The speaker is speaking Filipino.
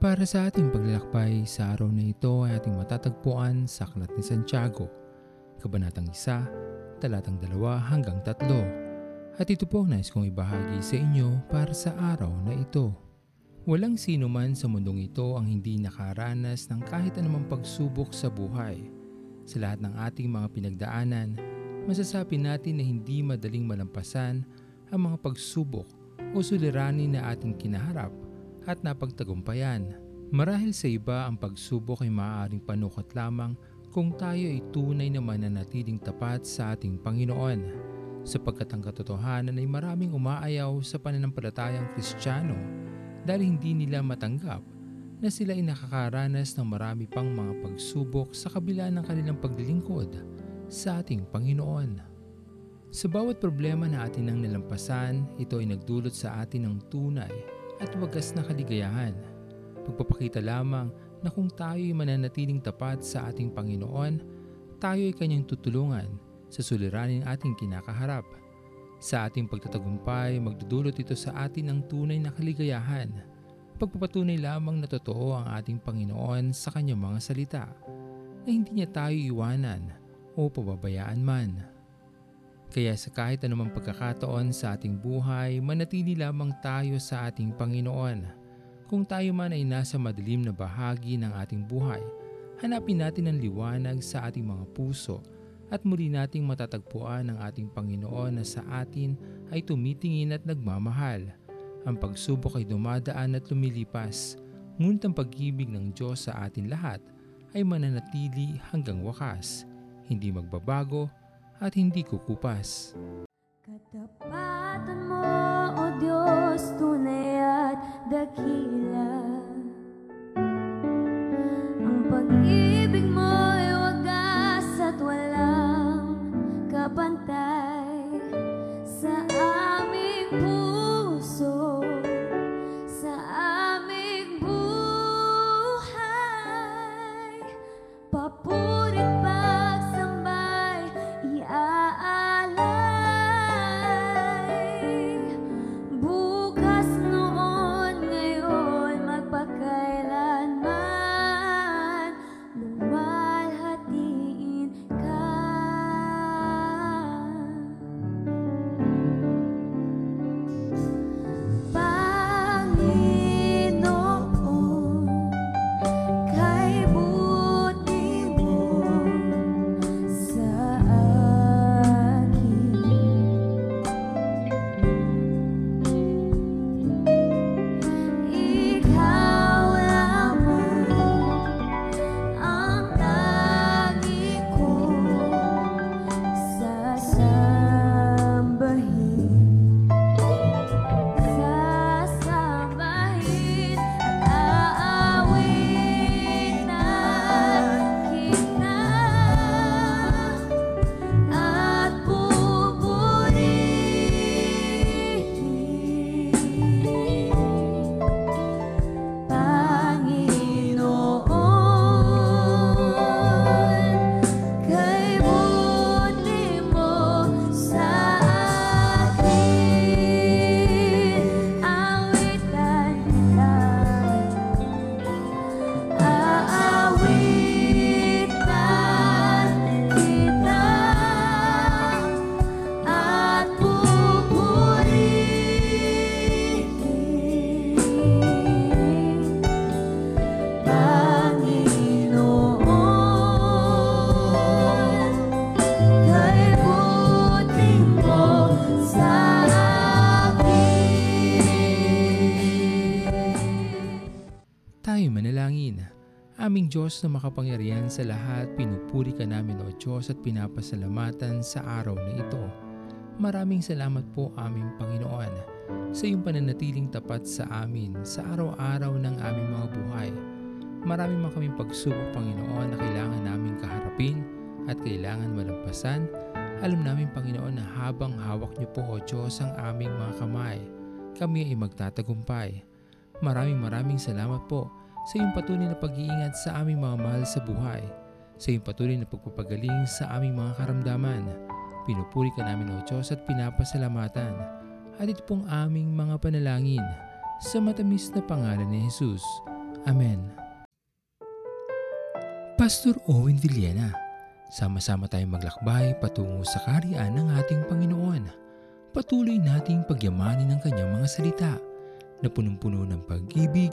Para sa ating paglalakbay sa araw na ito ay ating matatagpuan sa Aklat ni Santiago, Kabanatang 1, Talatang 2 hanggang 3. At ito po ang nais kong ibahagi sa inyo para sa araw na ito. Walang sino man sa mundong ito ang hindi nakaranas ng kahit anumang pagsubok sa buhay. Sa lahat ng ating mga pinagdaanan, masasabi natin na hindi madaling malampasan ang mga pagsubok o suliranin na ating kinaharap at napagtagumpayan. Marahil sa iba ang pagsubok ay maaaring panukot lamang kung tayo ay tunay na mananatiling tapat sa ating Panginoon. Sapagkat ang katotohanan ay maraming umaayaw sa pananampalatayang Kristiyano dahil hindi nila matanggap na sila ay nakakaranas ng marami pang mga pagsubok sa kabila ng kanilang paglilingkod sa ating Panginoon. Sa bawat problema na atin nang nalampasan, ito ay nagdulot sa atin ng tunay at wagas na kaligayahan. Pagpapakita lamang na kung tayo ay mananatiling tapat sa ating Panginoon, tayo ay kanyang tutulungan sa suliranin ating kinakaharap. Sa ating pagtatagumpay, magdudulot ito sa atin ng tunay na kaligayahan. Pagpapatunay lamang na totoo ang ating Panginoon sa kanyang mga salita, na hindi niya tayo iwanan o pababayaan man. Kaya sa kahit anumang pagkakataon sa ating buhay, manatili lamang tayo sa ating Panginoon. Kung tayo man ay nasa madilim na bahagi ng ating buhay, hanapin natin ang liwanag sa ating mga puso at muli nating matatagpuan ang ating Panginoon na sa atin ay tumitingin at nagmamahal. Ang pagsubok ay dumadaan at lumilipas, ngunit ang pag-ibig ng Diyos sa atin lahat ay mananatili hanggang wakas, hindi magbabago at hindi kukupas. Katapatan mo, O Diyos, tunay at dakila. Ang pag-ibig mo'y wagas at walang kapantay sa aming puso, sa aming buhay. Papurit Aming Diyos na makapangyarihan sa lahat, pinupuri ka namin o Diyos at pinapasalamatan sa araw na ito. Maraming salamat po aming Panginoon sa iyong pananatiling tapat sa amin sa araw-araw ng aming mga buhay. Marami man kaming pagsubok Panginoon na kailangan naming kaharapin at kailangan malampasan. Alam namin Panginoon na habang hawak niyo po o Diyos ang aming mga kamay, kami ay magtatagumpay. Maraming maraming salamat po sa iyong patuloy na pag-iingat sa aming mga mahal sa buhay, sa iyong patuloy na pagpapagaling sa aming mga karamdaman. Pinupuri ka namin o Diyos at pinapasalamatan. At ito pong aming mga panalangin sa matamis na pangalan ni Jesus. Amen. Pastor Owen Villena, sama-sama tayong maglakbay patungo sa kariyan ng ating Panginoon. Patuloy nating pagyamanin ang kanyang mga salita na punong-puno ng pag-ibig